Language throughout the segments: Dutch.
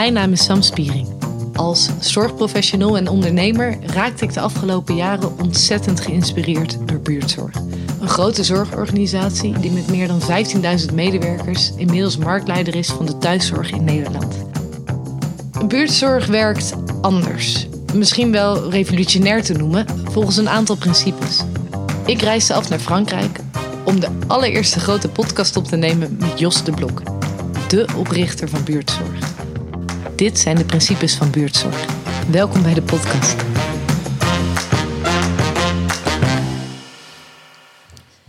Mijn naam is Sam Spiering. Als zorgprofessional en ondernemer raakte ik de afgelopen jaren ontzettend geïnspireerd door buurtzorg. Een grote zorgorganisatie die met meer dan 15.000 medewerkers inmiddels marktleider is van de thuiszorg in Nederland. Buurtzorg werkt anders. Misschien wel revolutionair te noemen, volgens een aantal principes. Ik reisde af naar Frankrijk om de allereerste grote podcast op te nemen met Jos de Blok, de oprichter van buurtzorg. Dit zijn de principes van buurtzorg. Welkom bij de podcast.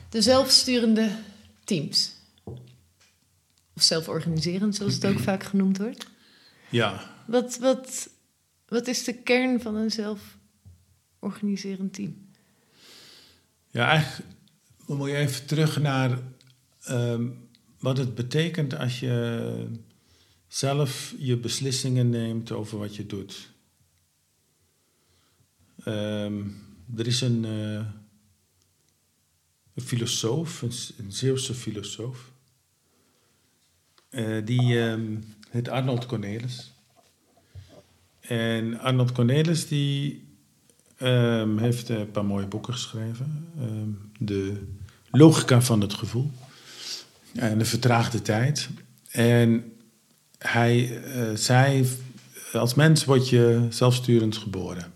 De zelfsturende teams. Of zelforganiserend, zoals het ook vaak genoemd wordt. Ja, Wat, wat, wat is de kern van een zelforganiserend team? ja eigenlijk moet je even terug naar ehm, wat het betekent als je zelf je beslissingen neemt over wat je doet. Ehm, er is een, eh, een filosoof, een, een Zeeuwse filosoof, eh, die ehm, heet Arnold Cornelis. En Arnold Cornelis die Ehm, heeft een paar mooie boeken geschreven. De logica van het gevoel. En de vertraagde tijd. En hij eh, zei, als mens word je zelfsturend geboren.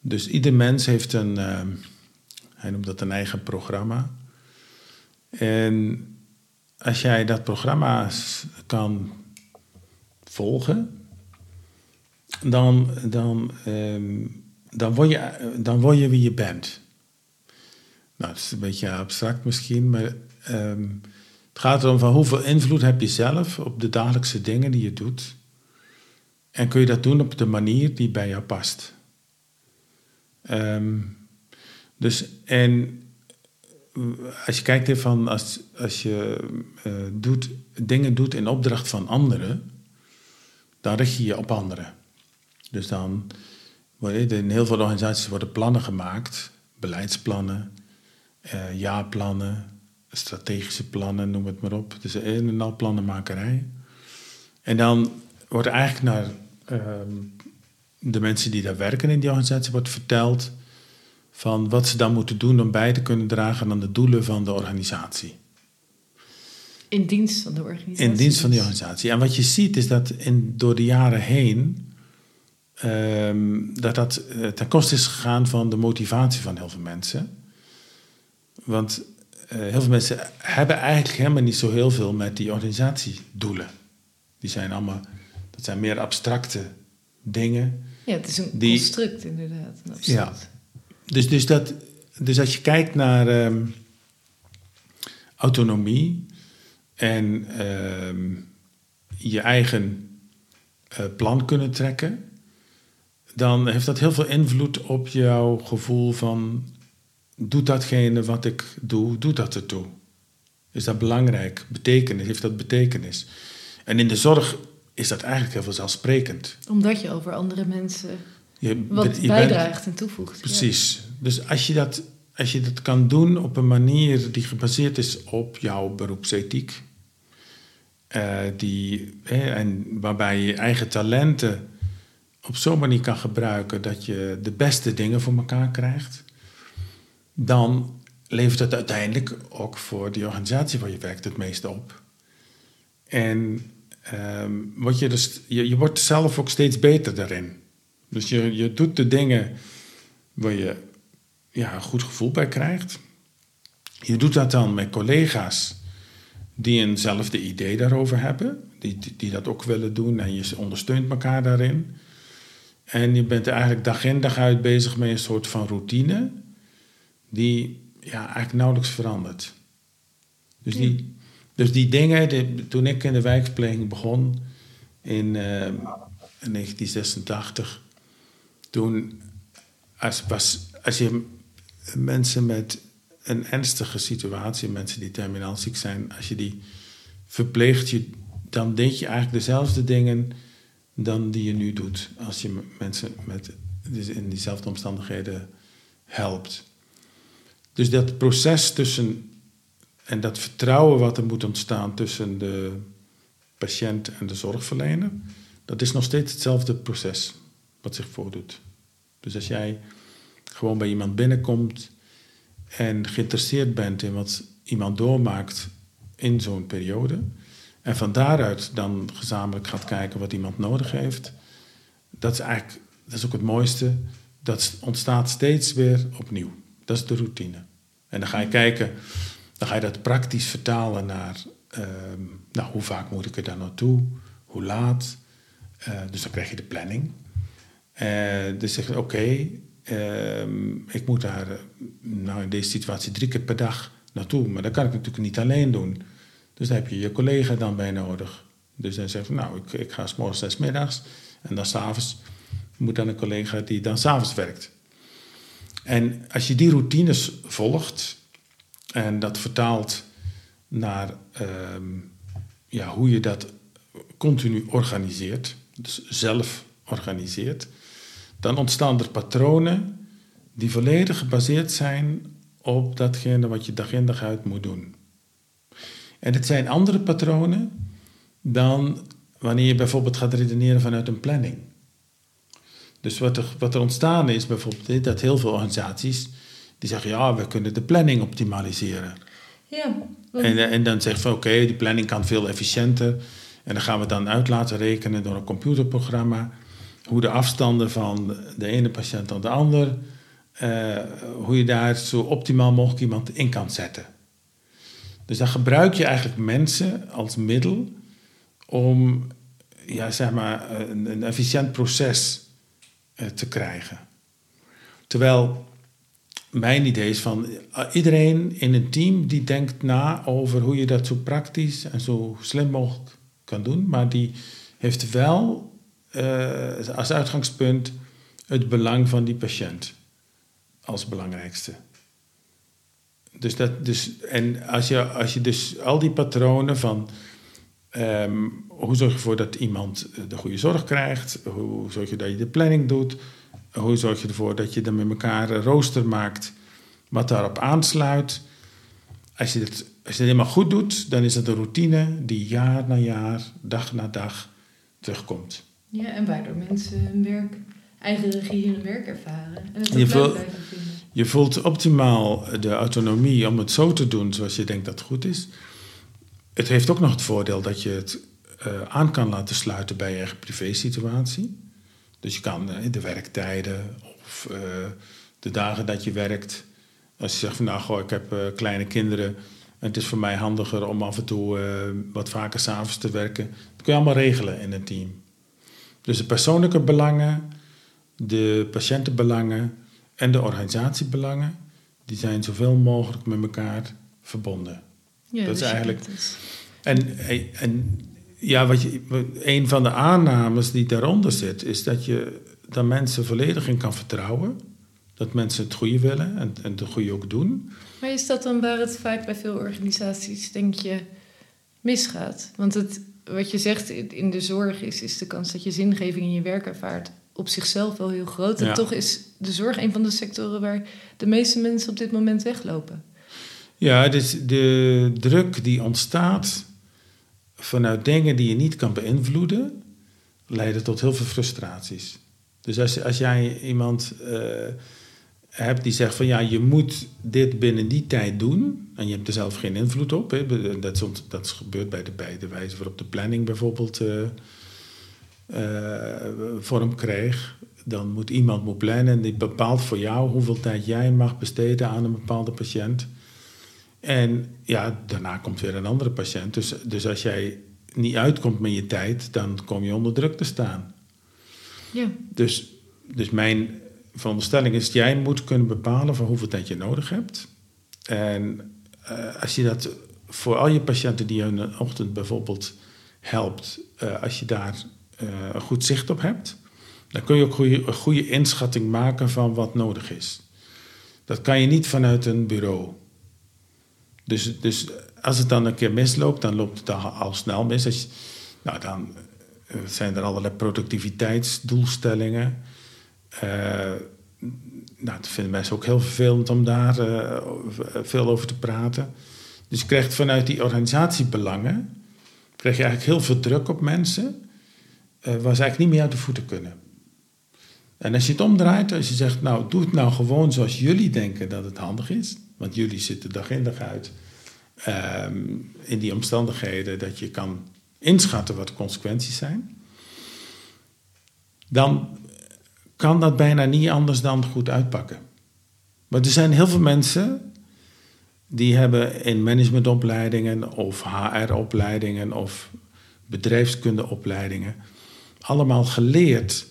Dus ieder mens heeft een, ehm, hij noemt dat een eigen programma. En als jij dat programma kan volgen, dan, dan, ehm, dan, word je, dan word je wie je bent. Nou, dat is een beetje abstract misschien, maar ehm, het gaat erom van hoeveel invloed heb je zelf op de dagelijkse dingen die je doet. En kun je dat doen op de manier die bij jou past. Ehm, dus, en eh, als je kijkt van als, als je eh, doet, dingen doet in opdracht van anderen, dan richt je je op anderen. Dus dan in heel veel organisaties worden plannen gemaakt, beleidsplannen, eh, jaarplannen, strategische plannen, noem het maar op. Dus een en al plannenmakerij. En dan wordt eigenlijk naar ehm, de mensen die daar werken in die organisatie wordt verteld van wat ze dan moeten doen om bij te kunnen dragen aan de doelen van de organisatie. In dienst van de organisatie. In dienst van die dus. organisatie. En wat je ziet is dat in, door de jaren heen... ehm, dat dat eh, ten koste is gegaan van de motivatie van heel veel mensen. Want heel veel mensen hebben eigenlijk helemaal niet zo heel veel met die organisatiedoelen. Die zijn allemaal... Dat zijn meer abstracte dingen. Ja, het is een Die- construct inderdaad. een. Ja. Dus, dus, dat, dus als je kijkt naar ehm, autonomie en ehm, je eigen eh, plan kunnen trekken, dan heeft dat heel veel invloed op jouw gevoel van doet datgene wat ik doe, doet dat ertoe? Is dat belangrijk? Betekenis? Heeft dat betekenis? En in de zorg is dat eigenlijk heel vanzelfsprekend. Omdat je over andere mensen Je, wat je bent- bijdraagt en toevoegt. ja. Precies. Dus als je, dat, als je dat kan doen op een manier die gebaseerd is op jouw beroepsethiek, eh, die, hè, en waarbij je eigen talenten op zo'n manier kan gebruiken dat je de beste dingen voor elkaar krijgt, dan levert het uiteindelijk ook voor die organisatie waar je werkt het meeste op. En ehm, word je, dus, je, je wordt zelf ook steeds beter daarin. Dus je, je doet de dingen waar je ja, een goed gevoel bij krijgt. Je doet dat dan met collega's die eenzelfde idee daarover hebben, die, die, dat ook willen doen en je ondersteunt elkaar daarin. En je bent eigenlijk dag in dag uit bezig met een soort van routine die ja, eigenlijk nauwelijks verandert. Dus, die, dus die dingen, die- toen ik in de wijkverpleging begon in, eh, in 1986, toen als, was, als je mensen met een ernstige situatie, mensen die terminaal ziek zijn, als je die verpleegt, je, dan deed je eigenlijk dezelfde dingen dan die je nu doet. Als je mensen met, dus in diezelfde omstandigheden helpt. Dus dat proces tussen, en dat vertrouwen wat er moet ontstaan tussen de patiënt en de zorgverlener, dat is nog steeds hetzelfde proces wat zich voordoet. Dus als jij gewoon bij iemand binnenkomt en geïnteresseerd bent in wat iemand doormaakt in zo'n periode, en van daaruit dan gezamenlijk gaat kijken wat iemand nodig heeft, dat is eigenlijk dat is ook het mooiste. Dat ontstaat steeds weer opnieuw. Dat is de routine. En dan ga je kijken, dan ga je dat praktisch vertalen naar ehm, nou, hoe vaak moet ik er dan naartoe, hoe laat. Uh, dus dan krijg je de planning. Uh, dus zeg je, oké, ehm, ik moet daar eh, nou in deze situatie drie keer per dag naartoe. Maar dat kan ik natuurlijk niet alleen doen. Dus dan heb je je collega dan bij nodig. Dus dan zeg je, nou, ik, ik ga s morgens en s middags. En dan s'avonds moet dan een collega die dan s'avonds werkt. En als je die routines volgt en dat vertaalt naar ehm, ja, hoe je dat continu organiseert, dus zelf organiseert, dan ontstaan er patronen die volledig gebaseerd zijn op datgene wat je dag in dag uit moet doen. En het zijn andere patronen dan wanneer je bijvoorbeeld gaat redeneren vanuit een planning. Dus wat er, wat er ontstaan is bijvoorbeeld, dat heel veel organisaties die zeggen, ja, we kunnen de planning optimaliseren. Ja. En, en dan zeggen van, oké, die planning kan veel efficiënter. En dan gaan we dan uit laten rekenen door een computerprogramma hoe de afstanden van de ene patiënt tot de ander, uh, hoe je daar zo optimaal mogelijk iemand in kan zetten. Dus dan gebruik je eigenlijk mensen als middel om ja, zeg maar, een, een efficiënt proces eh, te krijgen. Terwijl mijn idee is van eh, iedereen in een team die denkt na over hoe je dat zo praktisch en zo slim mogelijk kan doen, maar die heeft wel uh, als uitgangspunt het belang van die patiënt als belangrijkste. Dus dat, dus, en als je, als je dus al die patronen van Um, hoe zorg je ervoor dat iemand de goede zorg krijgt? Hoe zorg je dat je de planning doet? Hoe zorg je ervoor dat je dan met elkaar een rooster maakt wat daarop aansluit? Als je, het, als je het helemaal goed doet, dan is het een routine die jaar na jaar, dag na dag terugkomt. Ja, en waardoor mensen hun werk, eigen regie hun werk ervaren. En het je, voelt, je voelt optimaal de autonomie om het zo te doen zoals je denkt dat het goed is. Het heeft ook nog het voordeel dat je het uh, aan kan laten sluiten bij je eigen privésituatie. Dus je kan uh, de werktijden of uh, de dagen dat je werkt. Als je zegt van nou goh, ik heb kleine kinderen en het is voor mij handiger om af en toe wat vaker s'avonds te werken. Dat kun je allemaal regelen in een team. Dus de persoonlijke belangen, de patiëntenbelangen en de organisatiebelangen, die zijn zoveel mogelijk met elkaar verbonden. Ja, dat is eigenlijk. En, en ja, wat je, een van de aannames die daaronder zit, is dat je daar mensen volledig in kan vertrouwen. Dat mensen het goede willen en, en het goede ook doen. Maar is dat dan waar het vaak bij veel organisaties, denk je, misgaat? Want het, wat je zegt in de zorg is, is de kans dat je zingeving in je werk ervaart op zichzelf wel heel groot. En toch is de zorg een van de sectoren waar de meeste mensen op dit moment weglopen. Ja, dus de druk die ontstaat vanuit dingen die je niet kan beïnvloeden, leiden tot heel veel frustraties. Dus als, als jij iemand uh, hebt die zegt van ja, je moet dit binnen die tijd doen, en je hebt er zelf geen invloed op, hè, dat, is, dat gebeurt bij de, bij wijze waarop de planning bijvoorbeeld uh, uh, vorm kreeg. Dan moet iemand moet plannen en die bepaalt voor jou hoeveel tijd jij mag besteden aan een bepaalde patiënt. En ja, daarna komt weer een andere patiënt. Dus, dus als jij niet uitkomt met je tijd, dan kom je onder druk te staan. Ja. Dus, dus mijn veronderstelling is, jij moet kunnen bepalen van hoeveel tijd je nodig hebt. En uh, als je dat voor al je patiënten die je in de ochtend bijvoorbeeld helpt, uh, als je daar uh, een goed zicht op hebt, dan kun je ook goede, een goede inschatting maken van wat nodig is. Dat kan je niet vanuit een bureau. Dus, dus als het dan een keer misloopt, dan loopt het al, snel mis. Nou, dan eh, zijn er allerlei productiviteitsdoelstellingen. Uh, nou, dat vinden mensen ook heel vervelend om daar uh, veel over te praten. Dus je krijgt vanuit die organisatiebelangen krijg je eigenlijk heel veel druk op mensen, waar ze eigenlijk niet meer uit de voeten kunnen. En als je het omdraait, als je zegt, nou, doe het nou gewoon zoals jullie denken dat het handig is, want jullie zitten dag in dag uit ehm, in die omstandigheden dat je kan inschatten wat de consequenties zijn, dan kan dat bijna niet anders dan goed uitpakken. Maar er zijn heel veel mensen die hebben in managementopleidingen of HR-opleidingen of bedrijfskundeopleidingen allemaal geleerd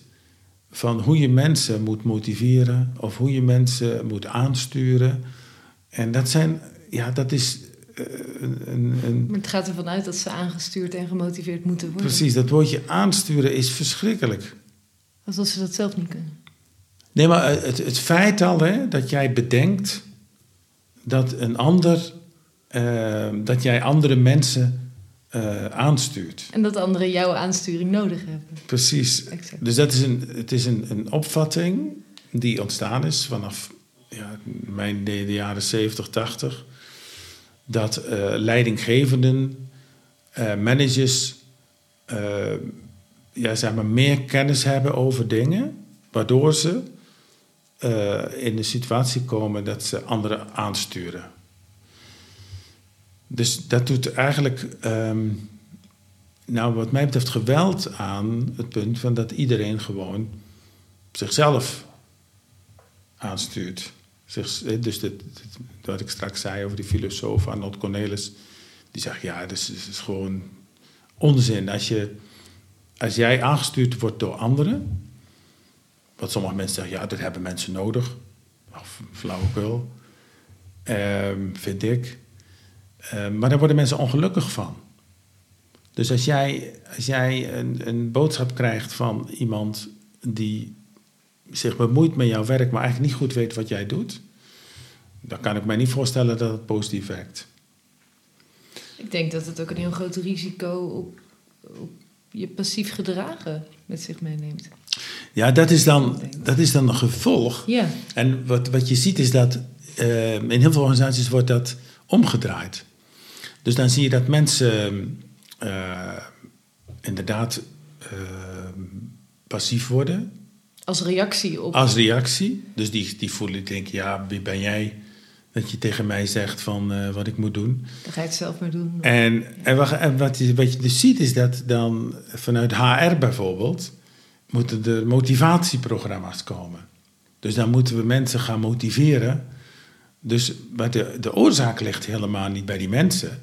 van hoe je mensen moet motiveren of hoe je mensen moet aansturen. En dat zijn, ja, dat is uh, een, een, Maar het gaat ervan uit dat ze aangestuurd en gemotiveerd moeten worden. Precies, dat woordje aansturen is verschrikkelijk. Alsof ze dat zelf niet kunnen. Nee, maar het, het feit al hè, dat jij bedenkt dat een ander, uh, dat jij andere mensen uh, aanstuurt. En dat anderen jouw aansturing nodig hebben. Precies. Exact. Dus dat is een, het is een, een opvatting die ontstaan is vanaf ja, mijn de, de jaren 70, 80. Dat uh, leidinggevenden, managers, ja, zeg maar meer kennis hebben over dingen, waardoor ze in de situatie komen dat ze anderen aansturen. Dus dat doet eigenlijk, um, nou wat mij betreft, geweld aan het punt van dat iedereen gewoon zichzelf aanstuurt. Zich, dus wat ik straks zei over die filosoof Arnold Cornelis, die zegt ja, dat is, dat is gewoon onzin. Als, je, als jij aangestuurd wordt door anderen, wat sommige mensen zeggen, ja, dat hebben mensen nodig. Of flauwekul, ehm, vind ik. Ehm, maar daar worden mensen ongelukkig van. Dus als jij, als jij een, een boodschap krijgt van iemand die zich bemoeit met jouw werk, maar eigenlijk niet goed weet wat jij doet, dan kan ik mij niet voorstellen dat het positief werkt. Ik denk dat het ook een heel groot risico op, op je passief gedragen met zich meeneemt. Ja, dat is dan, dat is dan een gevolg. Ja. En wat, wat je ziet is dat uh, in heel veel organisaties wordt dat omgedraaid. Dus dan zie je dat mensen uh, inderdaad uh, passief worden. Als reactie op. Als reactie. Dus die, die voelen, die denken, ja, wie ben jij? Dat je tegen mij zegt van wat ik moet doen. Dan ga je het zelf maar doen. En, en, wat, en wat, je, wat je dus ziet is dat dan vanuit HR bijvoorbeeld moeten er motivatieprogramma's komen. Dus dan moeten we mensen gaan motiveren. Dus maar de, de oorzaak ligt helemaal niet bij die mensen.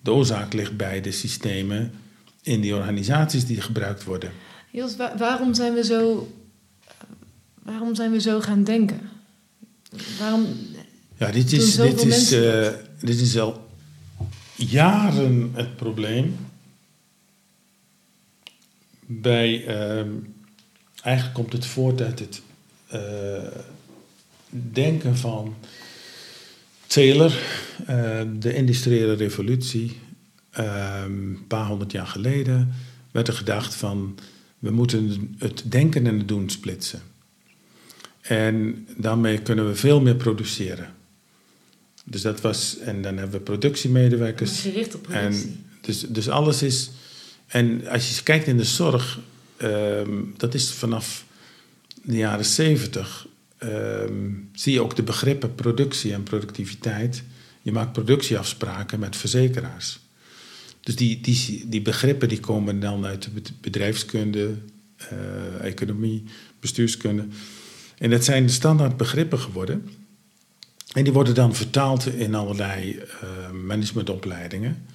De oorzaak ligt bij de systemen in die organisaties die gebruikt worden. Jos, waarom zijn we zo, waarom zijn we zo gaan denken? Waarom ja, dit is, dit is, uh, dit is al jaren het probleem bij uh, eigenlijk komt het voort uit het uh, denken van Taylor, uh, de industriële revolutie. Een paar honderd jaar geleden werd er gedacht van we moeten het denken en het doen splitsen. En daarmee kunnen we veel meer produceren. Dus dat was, en dan hebben we productiemedewerkers. Gericht op productie. En dus, dus alles is, en als je kijkt in de zorg, Um, dat is vanaf de jaren zeventig. Um, zie je ook de begrippen productie en productiviteit. Je maakt productieafspraken met verzekeraars. Dus die, die, die begrippen die komen dan uit de bedrijfskunde, uh, economie, bestuurskunde. En dat zijn de standaard begrippen geworden. En die worden dan vertaald in allerlei uh, managementopleidingen.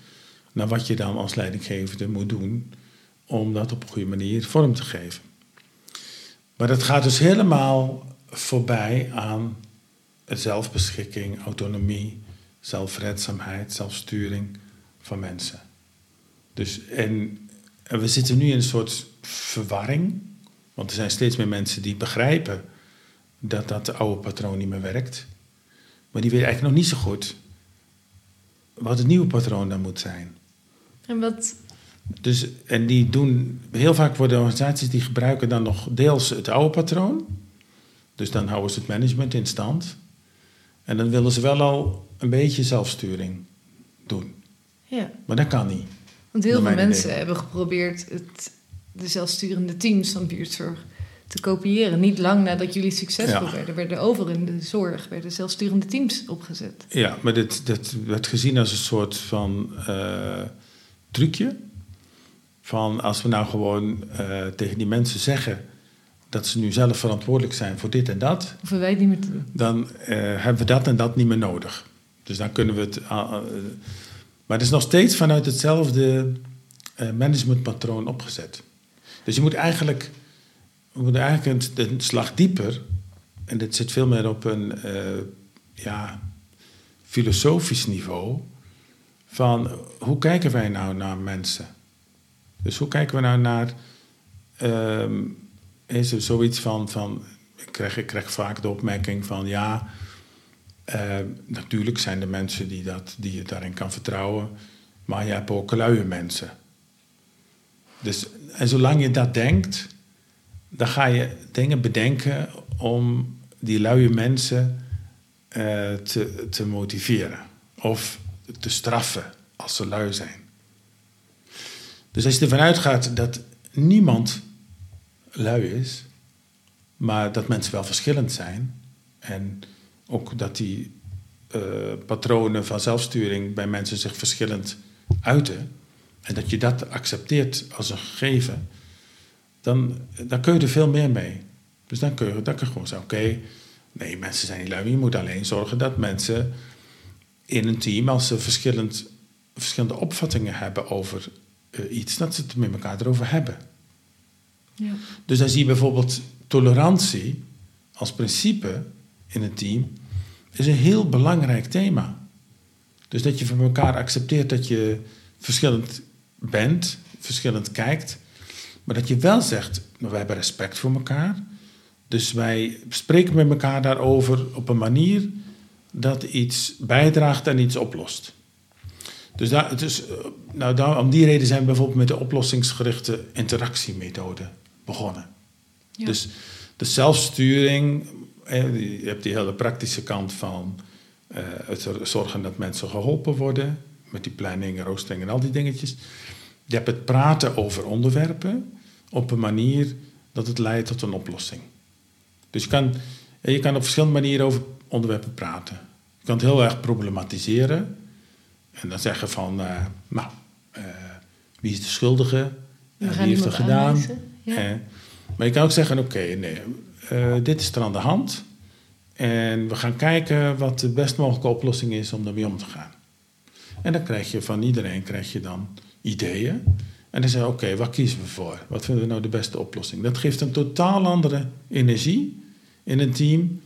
Naar wat je dan als leidinggevende moet doen om dat op een goede manier vorm te geven. Maar dat gaat dus helemaal voorbij aan zelfbeschikking, autonomie, zelfredzaamheid, zelfsturing van mensen. Dus, en, en we zitten nu in een soort verwarring, want er zijn steeds meer mensen die begrijpen dat dat oude patroon niet meer werkt. Maar die weten eigenlijk nog niet zo goed wat het nieuwe patroon dan moet zijn. En wat, dus, en die doen, heel vaak worden organisaties die gebruiken dan nog deels het oude patroon. Dus dan houden ze het management in stand. En dan willen ze wel al een beetje zelfsturing doen. Ja. Maar dat kan niet. Want heel veel mensen idee. hebben geprobeerd het, de zelfsturende teams van buurtzorg te kopiëren. Niet lang nadat jullie succesvol Ja. werden, werden over in de zorg, werden zelfsturende teams opgezet. Ja, maar dit, dit werd gezien als een soort van eh, trucje. Van als we nou gewoon eh, tegen die mensen zeggen dat ze nu zelf verantwoordelijk zijn voor dit en dat, Hoeven wij het niet meer te doen. dan eh, hebben we dat en dat niet meer nodig. Dus dan kunnen we het. ah, ah, maar het is nog steeds vanuit hetzelfde managementpatroon opgezet. Dus je moet eigenlijk, je moet eigenlijk een, een slag dieper. En dit zit veel meer op een eh, ja, filosofisch niveau. Van hoe kijken wij nou naar mensen? Dus hoe kijken we nou naar. ehm, is er zoiets van. van ik, krijg, ik krijg vaak de opmerking van ja. eh, natuurlijk zijn er mensen die, dat, die je daarin kan vertrouwen. Maar je hebt ook luie mensen. Dus, en zolang je dat denkt, dan ga je dingen bedenken om die luie mensen eh, te, te motiveren. Of te straffen als ze lui zijn. Dus als je ervan uitgaat dat niemand lui is, maar dat mensen wel verschillend zijn. En ook dat die eh, patronen van zelfsturing bij mensen zich verschillend uiten. En dat je dat accepteert als een gegeven. Dan, dan kun je er veel meer mee. Dus dan kun je, dan kun je gewoon zeggen, oké, nee, mensen zijn niet lui. Je moet alleen zorgen dat mensen in een team, als ze verschillend, verschillende opvattingen hebben over eh, iets, dat ze het met elkaar erover hebben. Ja. Dus dan zie je bijvoorbeeld tolerantie als principe in een team is een heel belangrijk thema. Dus dat je van elkaar accepteert dat je verschillend bent, verschillend kijkt, maar dat je wel zegt, nou, we hebben respect voor elkaar. Dus wij spreken met elkaar daarover op een manier dat iets bijdraagt en iets oplost. Dus, daar, eh, nou, daar, om die reden zijn we bijvoorbeeld met de oplossingsgerichte interactiemethode begonnen. Ja. Dus de zelfsturing, je hebt die hele praktische kant van eh, het zorgen dat mensen geholpen worden, met die planning, roostering en al die dingetjes. Je hebt het praten over onderwerpen op een manier dat het leidt tot een oplossing. Dus je kan, je kan op verschillende manieren over onderwerpen praten. Je kan het heel erg problematiseren en dan zeggen van, eh, nou, eh, wie is de schuldige? Wie heeft iemand gedaan? Ja. Eh, maar je kan ook zeggen, oké, nee, eh, dit is er aan de hand. En we gaan kijken wat de best mogelijke oplossing is om daarmee om te gaan. En dan krijg je van iedereen krijg je dan ideeën. En dan zeg je, oké, wat kiezen we voor? Wat vinden we nou de beste oplossing? Dat geeft een totaal andere energie in een team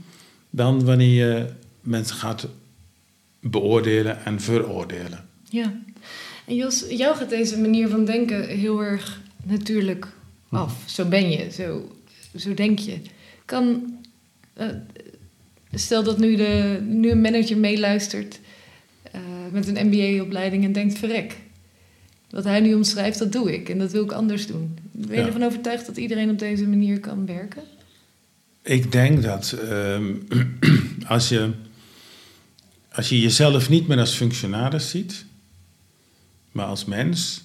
dan wanneer je mensen gaat beoordelen en veroordelen. Ja. En Jos, jou gaat deze manier van denken heel erg natuurlijk af. Zo ben je, zo, zo denk je. Kan, eh, stel dat nu, de, nu een manager meeluistert eh, met een MBA-opleiding en denkt, verrek. Wat hij nu omschrijft, dat doe ik en dat wil ik anders doen. Ben je Ja. ervan overtuigd dat iedereen op deze manier kan werken? Ik denk dat ehm, als, je, als je jezelf niet meer als functionaris ziet, maar als mens,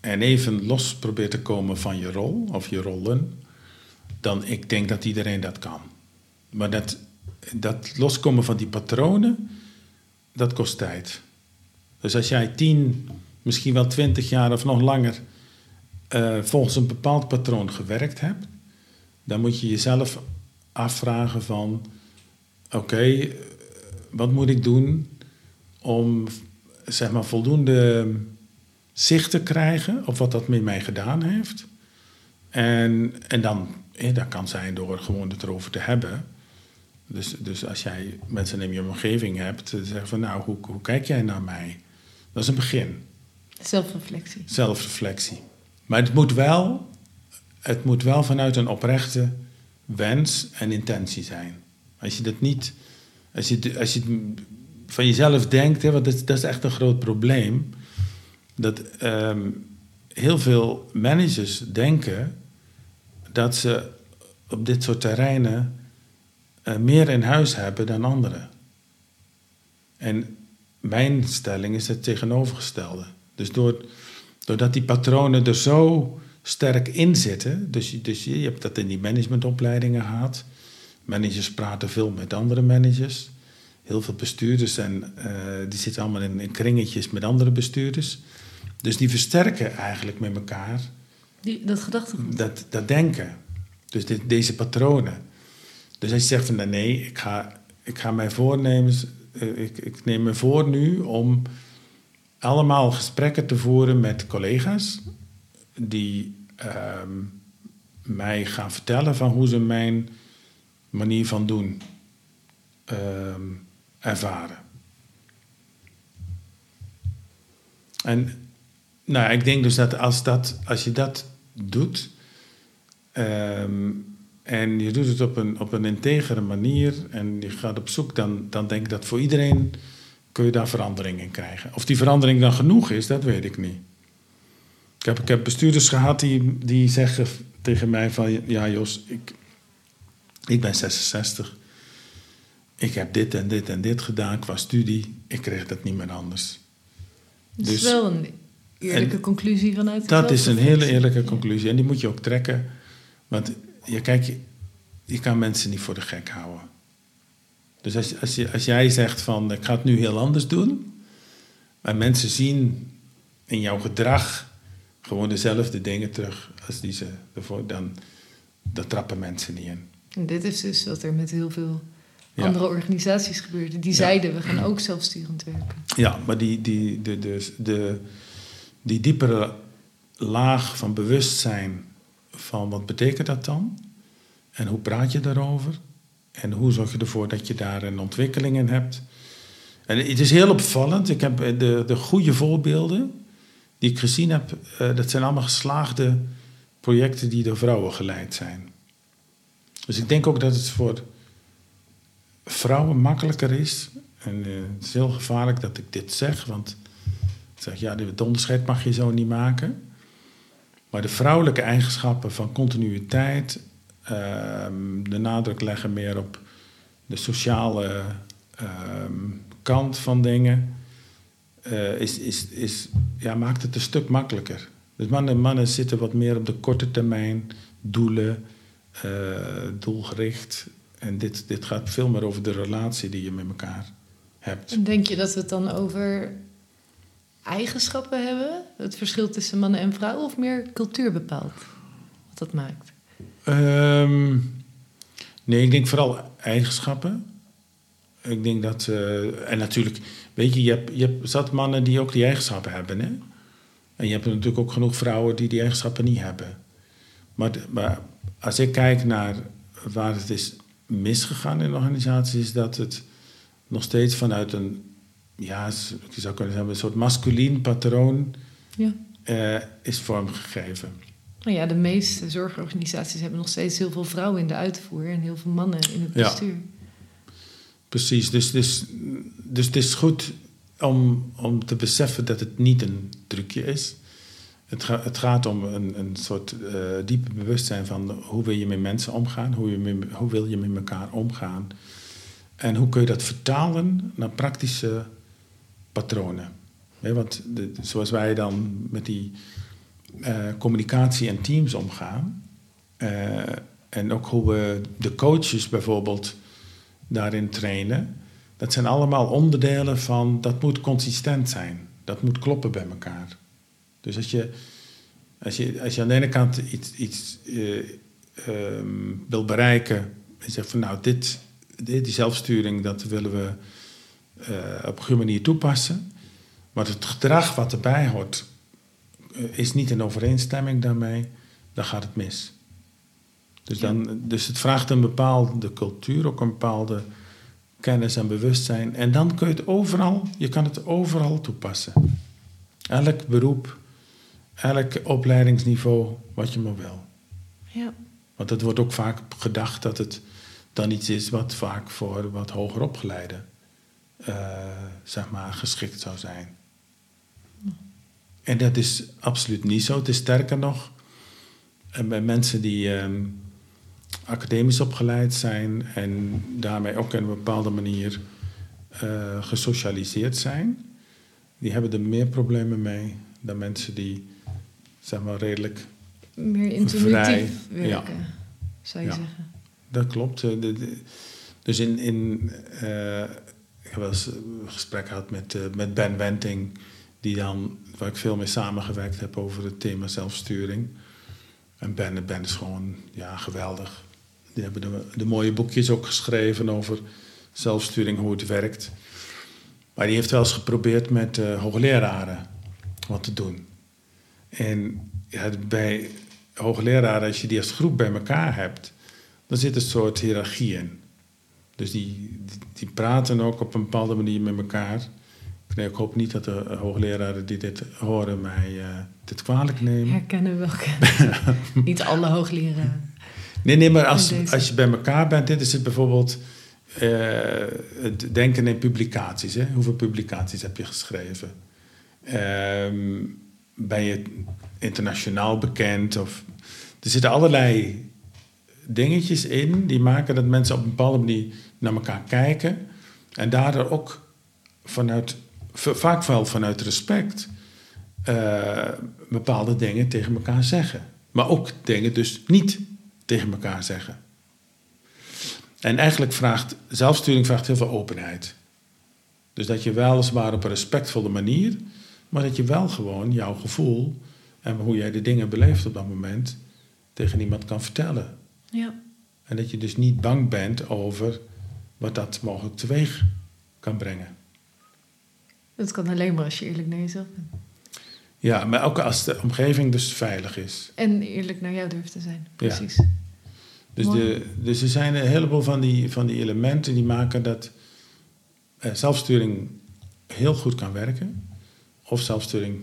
en even los probeert te komen van je rol of je rollen, dan ik denk dat iedereen dat kan. Maar dat, dat loskomen van die patronen, dat kost tijd. Dus als jij tien, misschien wel twintig jaar of nog langer eh, volgens een bepaald patroon gewerkt hebt, dan moet je jezelf afvragen van, oké, eh, wat moet ik doen om zeg maar voldoende zicht te krijgen op wat dat met mij gedaan heeft. En, en dan, eh, dat kan zijn door gewoon het erover te hebben. Dus, dus als jij mensen in je omgeving hebt, te zeggen van nou, hoe, hoe kijk jij naar mij? Dat is een begin. Zelfreflectie. Zelfreflectie. Maar het moet wel, het moet wel vanuit een oprechte wens en intentie zijn. Als je dat niet, als je, als je van jezelf denkt, hè, want dat, dat is echt een groot probleem, dat ehm, heel veel managers denken dat ze op dit soort terreinen eh, meer in huis hebben dan anderen. En mijn stelling is het tegenovergestelde. Dus door Doordat die patronen er zo sterk in zitten. Dus, je- dus je, je hebt dat in die managementopleidingen gehad. Managers praten veel met andere managers. Heel veel bestuurders en eh, die zitten allemaal in, in kringetjes met andere bestuurders. Dus die versterken eigenlijk met elkaar Die, dat gedachtegoed. dat, dat denken. Dus dit, deze patronen. Dus als je zegt van nee, ik ga, ik ga mijn voornemens, eh, ik, ik neem me voor nu om allemaal gesprekken te voeren met collega's die ehm, mij gaan vertellen van hoe ze mijn manier van doen ehm, ervaren. En nou, ik denk dus dat als, dat, als je dat doet ehm, en je doet het op een, op een integere manier en je gaat op zoek, dan, dan denk ik dat voor iedereen kun je daar verandering in krijgen. Of die verandering dan genoeg is, dat weet ik niet. Ik heb, ik heb bestuurders gehad die, die zeggen tegen mij van... Ja Jos, ik, ik ben 66. Ik heb dit en dit en dit gedaan qua studie. Ik kreeg dat niet meer anders. Dat Dus- is wel een eerlijke conclusie vanuit Dat is een hele eerlijke conclusie. En die moet je ook trekken. Want je, kijk, je, je kan mensen niet voor de gek houden. Dus als, als, je, als jij zegt van ik ga het nu heel anders doen. Maar mensen zien in jouw gedrag gewoon dezelfde dingen terug als die ze ervoor. Dan trappen mensen niet in. En dit is dus wat er met heel veel Ja. andere organisaties gebeurde. Die Ja. zeiden, we gaan ook zelfsturend werken. Ja, maar die, die, de, de, de, die diepere laag van bewustzijn van wat betekent dat dan? En hoe praat je daarover? En hoe zorg je ervoor dat je daar een ontwikkeling in hebt? En het is heel opvallend. Ik heb eh, de, de goede voorbeelden die ik gezien heb, eh, dat zijn allemaal geslaagde projecten die door vrouwen geleid zijn. Dus ik denk ook dat het voor vrouwen makkelijker is. En eh, het is heel gevaarlijk dat ik dit zeg, want ik zeg ja, het onderscheid mag je zo niet maken. Maar de vrouwelijke eigenschappen van continuïteit, de nadruk leggen meer op de sociale ehm, kant van dingen, eh, is, is, is, ja, maakt het een stuk makkelijker. Dus mannen, mannen zitten wat meer op de korte termijn, doelen, eh, doelgericht. En dit, dit gaat veel meer over de relatie die je met elkaar hebt. En denk je dat we het dan over eigenschappen hebben? Het verschil tussen mannen en vrouwen? Of meer cultuur bepaalt? Wat dat maakt? Ehm, nee, ik denk vooral eigenschappen. Ik denk dat, eh, en natuurlijk, weet je, je hebt, je hebt zat mannen die ook die eigenschappen hebben. Hè? En je hebt natuurlijk ook genoeg vrouwen die die eigenschappen niet hebben. Maar, maar als ik kijk naar waar het is misgegaan in organisaties, is dat het nog steeds vanuit een, ja, je zou kunnen zeggen, een soort masculien patroon Ja. eh, is vormgegeven. Nou ja, de meeste zorgorganisaties hebben nog steeds heel veel vrouwen in de uitvoer en heel veel mannen in het Ja. bestuur. Precies, dus, dus, dus het is goed om, om te beseffen dat het niet een trucje is. Het, ga- het gaat om een, een soort eh diepe bewustzijn van hoe wil je met mensen omgaan, hoe, je met- hoe wil je met elkaar omgaan. En hoe kun je dat vertalen naar praktische patronen. Hè, want de, zoals wij dan met die eh, communicatie en teams omgaan, eh, en ook hoe we de coaches bijvoorbeeld daarin trainen. Dat zijn allemaal onderdelen van dat moet consistent zijn. Dat moet kloppen bij elkaar. Dus als je, als je, als je aan de ene kant iets, iets eh, ehm, wil bereiken en zegt van nou, dit, dit, die zelfsturing, dat willen we op een goede manier toepassen. Maar het gedrag wat erbij hoort, is niet in overeenstemming daarmee, dan gaat het mis. Dus, dan, dus het vraagt een bepaalde cultuur, ook een bepaalde kennis en bewustzijn. En dan kun je het overal, je kan het overal toepassen. Elk beroep, elk opleidingsniveau, wat je maar wil. Ja. Want het wordt ook vaak gedacht dat het dan iets is wat vaak voor wat hoger opgeleiden eh, zeg maar, geschikt zou zijn. En dat is absoluut niet zo. Het is sterker nog, en bij mensen die ehm, academisch opgeleid zijn en daarmee ook op een bepaalde manier eh, gesocialiseerd zijn, die hebben er meer problemen mee dan mensen die zeg maar, redelijk Meer intuïtief Vrij, werken, ja. zou je Ja. zeggen. Dat klopt. Eh, de- de- Dus in, in eh, ik heb wel eens een gesprek gehad met, eh, met Ben Wenting, die dan, waar ik veel mee samengewerkt heb over het thema zelfsturing. En Ben, Ben is gewoon ja, geweldig. Die hebben de, de mooie boekjes ook geschreven over zelfsturing, hoe het werkt. Maar die heeft wel eens geprobeerd met eh, hoogleraren wat te doen. En ja, bij hoogleraren, als je die als groep bij elkaar hebt, dan zit een soort hiërarchie in. Dus die, die praten ook op een bepaalde manier met elkaar. Nee, ik hoop niet dat de hoogleraren die dit horen mij eh, dit kwalijk nemen. Herkennen welke. Niet alle hoogleraren. Nee, nee, maar als, als je bij elkaar bent, dit is het bijvoorbeeld eh, het denken in publicaties. Hè? Hoeveel publicaties heb je geschreven? Ehm, ben je internationaal bekend? Of, er zitten allerlei dingetjes in die maken dat mensen op een bepaalde manier naar elkaar kijken. En daardoor ook vanuit, vaak wel vanuit respect, eh, bepaalde dingen tegen elkaar zeggen. Maar ook dingen dus niet tegen elkaar zeggen. En eigenlijk vraagt zelfsturing vraagt heel veel openheid. Dus dat je weliswaar op een respectvolle manier, maar dat je wel gewoon jouw gevoel en hoe jij de dingen beleeft op dat moment tegen iemand kan vertellen. Ja. En dat je dus niet bang bent over wat dat mogelijk teweeg kan brengen. Dat kan alleen maar als je eerlijk naar jezelf bent. Ja, maar ook als de omgeving dus veilig is. En eerlijk naar jou durft te zijn. Ja. Precies. Dus, Mooi. de, dus er zijn een heleboel van die, van die elementen die maken dat eh, zelfsturing heel goed kan werken of zelfsturing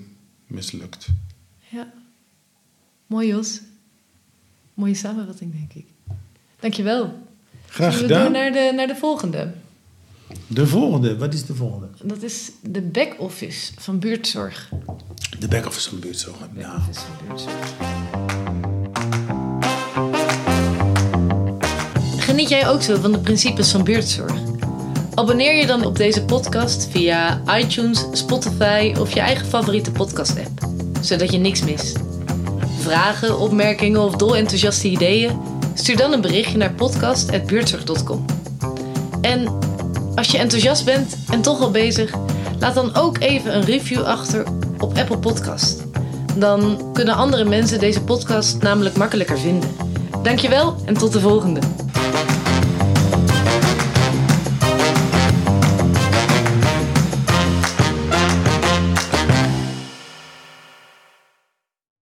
mislukt. Ja. Mooi Jos. Mooie samenvatting denk ik. Dankjewel. Graag Zullen we door gedaan. naar de, naar de volgende. De volgende, wat is de volgende? Dat is de back-office van buurtzorg. De back-office van buurtzorg. Nou, van buurtzorg. Geniet jij ook zo van de principes van buurtzorg? Abonneer je dan op deze podcast via iTunes, Spotify of je eigen favoriete podcast-app, zodat je niks mist. Vragen, opmerkingen of dolenthousiaste ideeën? Stuur dan een berichtje naar podcast.buurtzorg.com. En als je enthousiast bent en toch al bezig, laat dan ook even een review achter op Apple Podcast. Dan kunnen andere mensen deze podcast namelijk makkelijker vinden. Dankjewel en tot de volgende.